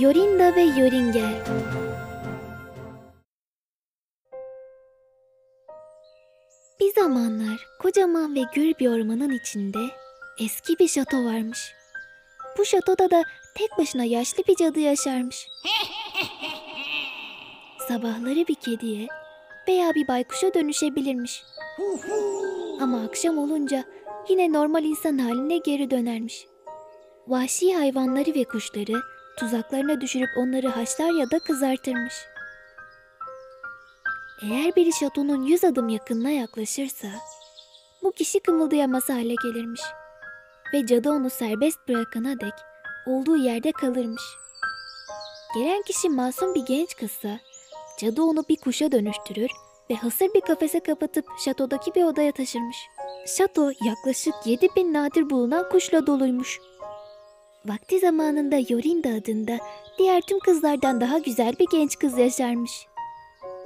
Yorinda ve Yoringel Bir zamanlar kocaman ve gür bir ormanın içinde eski bir şato varmış. Bu şatoda da tek başına yaşlı bir cadı yaşarmış. Sabahları bir kediye veya bir baykuşa dönüşebilirmiş. Ama akşam olunca yine normal insan haline geri dönermiş. Vahşi hayvanları ve kuşları tuzaklarına düşürüp onları haşlar ya da kızartırmış. Eğer biri şatonun yüz adım yakınına yaklaşırsa bu kişi kımıldayamaz hale gelirmiş. Ve cadı onu serbest bırakana dek olduğu yerde kalırmış. Gelen kişi masum bir genç kızsa cadı onu bir kuşa dönüştürür ve hasır bir kafese kapatıp şatodaki bir odaya taşırmış. Şato yaklaşık 7000 nadir bulunan kuşla doluymuş. Vakti zamanında Yorinda adında diğer tüm kızlardan daha güzel bir genç kız yaşarmış.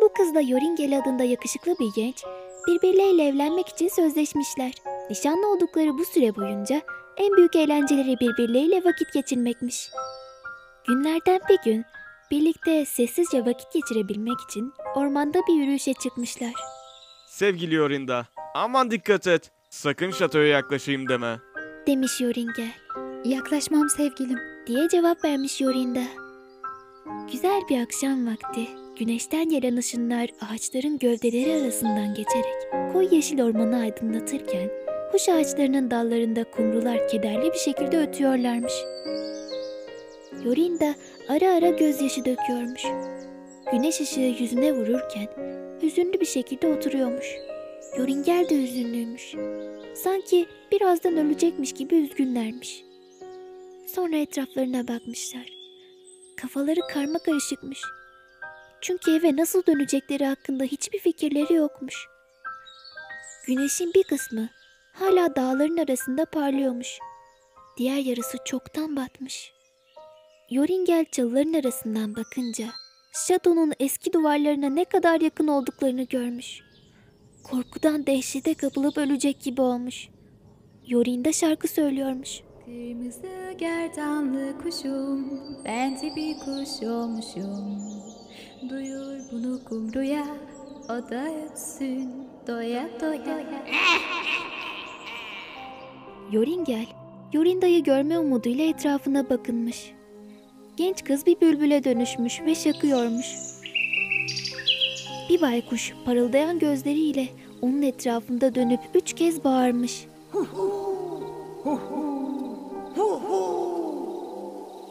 Bu kızla Yoringel adında yakışıklı bir genç birbirleriyle evlenmek için sözleşmişler. Nişanlı oldukları bu süre boyunca en büyük eğlenceleri birbirleriyle vakit geçirmekmiş. Günlerden bir gün birlikte sessizce vakit geçirebilmek için ormanda bir yürüyüşe çıkmışlar. Sevgili Yorinda, aman dikkat et. Sakın şatoya yaklaşayım deme. Demiş Yoringel Yaklaşmam sevgilim. diye cevap vermiş Yorinda. Güzel bir akşam vakti. Güneşten gelen ışınlar ağaçların gövdeleri arasından geçerek koyu yeşil ormanı aydınlatırken kuş ağaçlarının dallarında kumrular kederli bir şekilde ötüyorlarmış. Yorinda ara ara gözyaşı döküyormuş. Güneş ışığı yüzüne vururken hüzünlü bir şekilde oturuyormuş. Yoringel de hüzünlüymüş. Sanki birazdan ölecekmiş gibi üzgünlermiş. Sonra etraflarına bakmışlar. Kafaları karma karışıkmış. Çünkü eve nasıl dönecekleri hakkında hiçbir fikirleri yokmuş. Güneşin bir kısmı hala dağların arasında parlıyormuş. Diğer yarısı çoktan batmış. Yoringel çalıların arasından bakınca şatonun eski duvarlarına ne kadar yakın olduklarını görmüş. Korkudan dehşete kapılıp ölecek gibi olmuş. Yorinda şarkı söylüyormuş. Kırmızı gerdanlı kuşum, ben de bir kuş olmuşum. Duyur bunu kumruya, o da ötsün doya doya. Yoringel, Yorinda'yı görme umuduyla etrafına bakınmış. Genç kız bir bülbüle dönüşmüş ve şakıyormuş. Bir baykuş parıldayan gözleriyle onun etrafında dönüp üç kez bağırmış.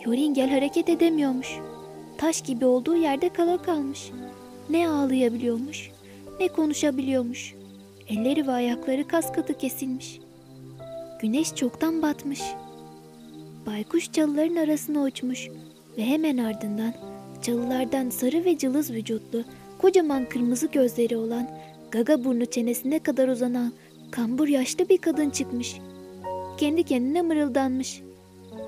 Yoringel hareket edemiyormuş. Taş gibi olduğu yerde kala kalmış. Ne ağlayabiliyormuş, ne konuşabiliyormuş. Elleri ve ayakları kas katı kesilmiş. Güneş çoktan batmış. Baykuş çalıların arasına uçmuş ve hemen ardından çalılardan sarı ve cılız vücutlu, kocaman kırmızı gözleri olan, gaga burnu çenesine kadar uzanan, kambur yaşlı bir kadın çıkmış. Kendi kendine mırıldanmış.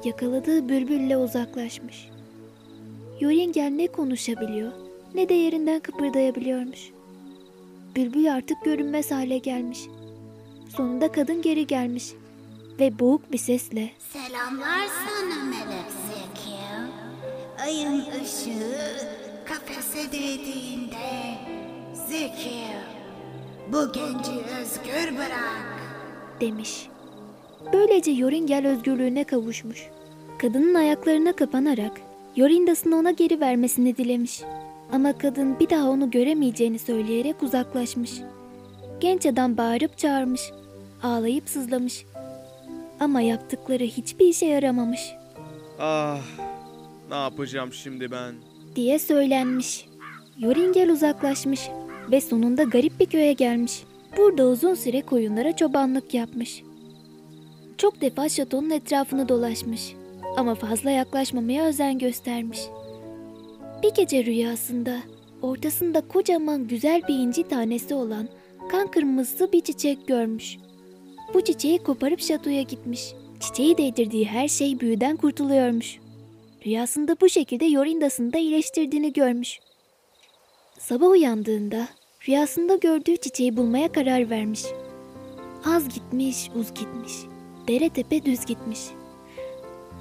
Yakaladığı bülbülle uzaklaşmış. Yoringel ne konuşabiliyor ne de yerinden kıpırdayabiliyormuş. Bülbül artık görünmez hale gelmiş. Sonunda kadın geri gelmiş ve boğuk bir sesle Selamlar sana Melek Zeki. Ayın ışığı kafese değdiğinde Zeki bu genci özgür bırak. demiş. Böylece Yoringel özgürlüğüne kavuşmuş. Kadının ayaklarına kapanarak Yorindas'ın ona geri vermesini dilemiş. Ama kadın bir daha onu göremeyeceğini söyleyerek uzaklaşmış. Genç adam bağırıp çağırmış, ağlayıp sızlamış. Ama yaptıkları hiçbir işe yaramamış Ah, ne yapacağım şimdi ben? diye söylenmiş. Yoringel uzaklaşmış ve sonunda garip bir köye gelmiş. Burada uzun süre koyunlara çobanlık yapmış. Çok defa şatonun etrafını dolaşmış ama fazla yaklaşmamaya özen göstermiş. Bir gece rüyasında ortasında kocaman güzel bir inci tanesi olan kan kırmızısı bir çiçek görmüş. Bu çiçeği koparıp şatoya gitmiş. Çiçeği değdirdiği her şey büyüden kurtuluyormuş. Rüyasında bu şekilde Yorindas'ını da iyileştirdiğini görmüş. Sabah uyandığında rüyasında gördüğü çiçeği bulmaya karar vermiş. Az gitmiş, uz gitmiş. Dere tepe düz gitmiş.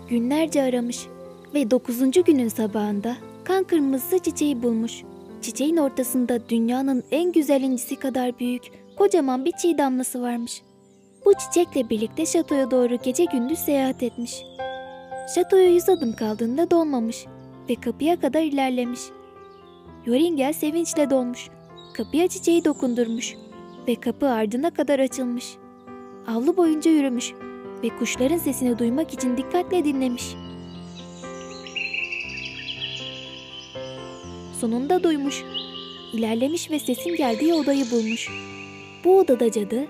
Günlerce aramış Ve dokuzuncu günün sabahında kan kırmızısı çiçeği bulmuş. Çiçeğin ortasında dünyanın en güzel incisi kadar büyük, kocaman bir çiğ damlası varmış. Bu çiçekle birlikte şatoya doğru gece gündüz seyahat etmiş. Şatoya yüz adım kaldığında donmamış ve kapıya kadar ilerlemiş. Yoringel sevinçle dolmuş. Kapıya çiçeği dokundurmuş ve kapı ardına kadar açılmış. Avlu boyunca yürümüş ve kuşların sesini duymak için dikkatle dinlemiş. Sonunda duymuş. İlerlemiş ve sesin geldiği odayı bulmuş. Bu odada cadı,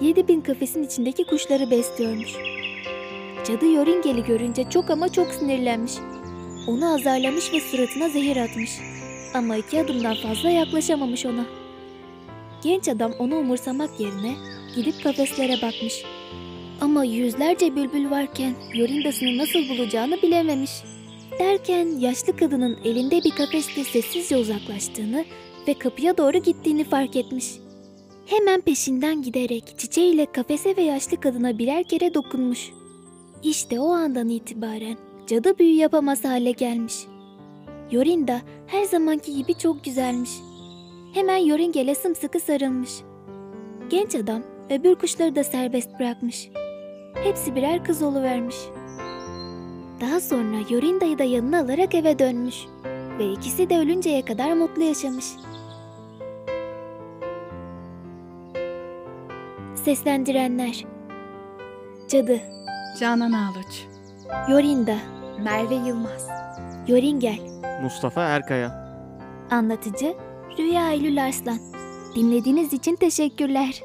7000 kafesin içindeki kuşları besliyormuş. Cadı Yoringel'i görünce çok ama çok sinirlenmiş. Onu azarlamış ve suratına zehir atmış. Ama iki adımdan fazla yaklaşamamış ona. Genç adam onu umursamak yerine gidip kafeslere bakmış. Ama yüzlerce bülbül varken Yorindas'ını nasıl bulacağını bilememiş. Derken yaşlı kadının elinde bir kafesle sessizce uzaklaştığını ve kapıya doğru gittiğini fark etmiş. Hemen peşinden giderek çiçeğiyle kafese ve yaşlı kadına birer kere dokunmuş. İşte o andan itibaren cadı büyü yapamaz hale gelmiş. Yorinda her zamanki gibi çok güzelmiş. Hemen Yoringel'e sımsıkı sarılmış. Genç adam öbür kuşları da serbest bırakmış. Hepsi birer kız vermiş. Daha sonra Yorinda'yı da yanına alarak eve dönmüş. Ve ikisi de ölünceye kadar mutlu yaşamış. Seslendirenler Cadı Canan Ağluç, Yorinda Merve Yılmaz, Yoringel Mustafa Erkaya. Anlatıcı Rüya Eylül Arslan Dinlediğiniz için teşekkürler.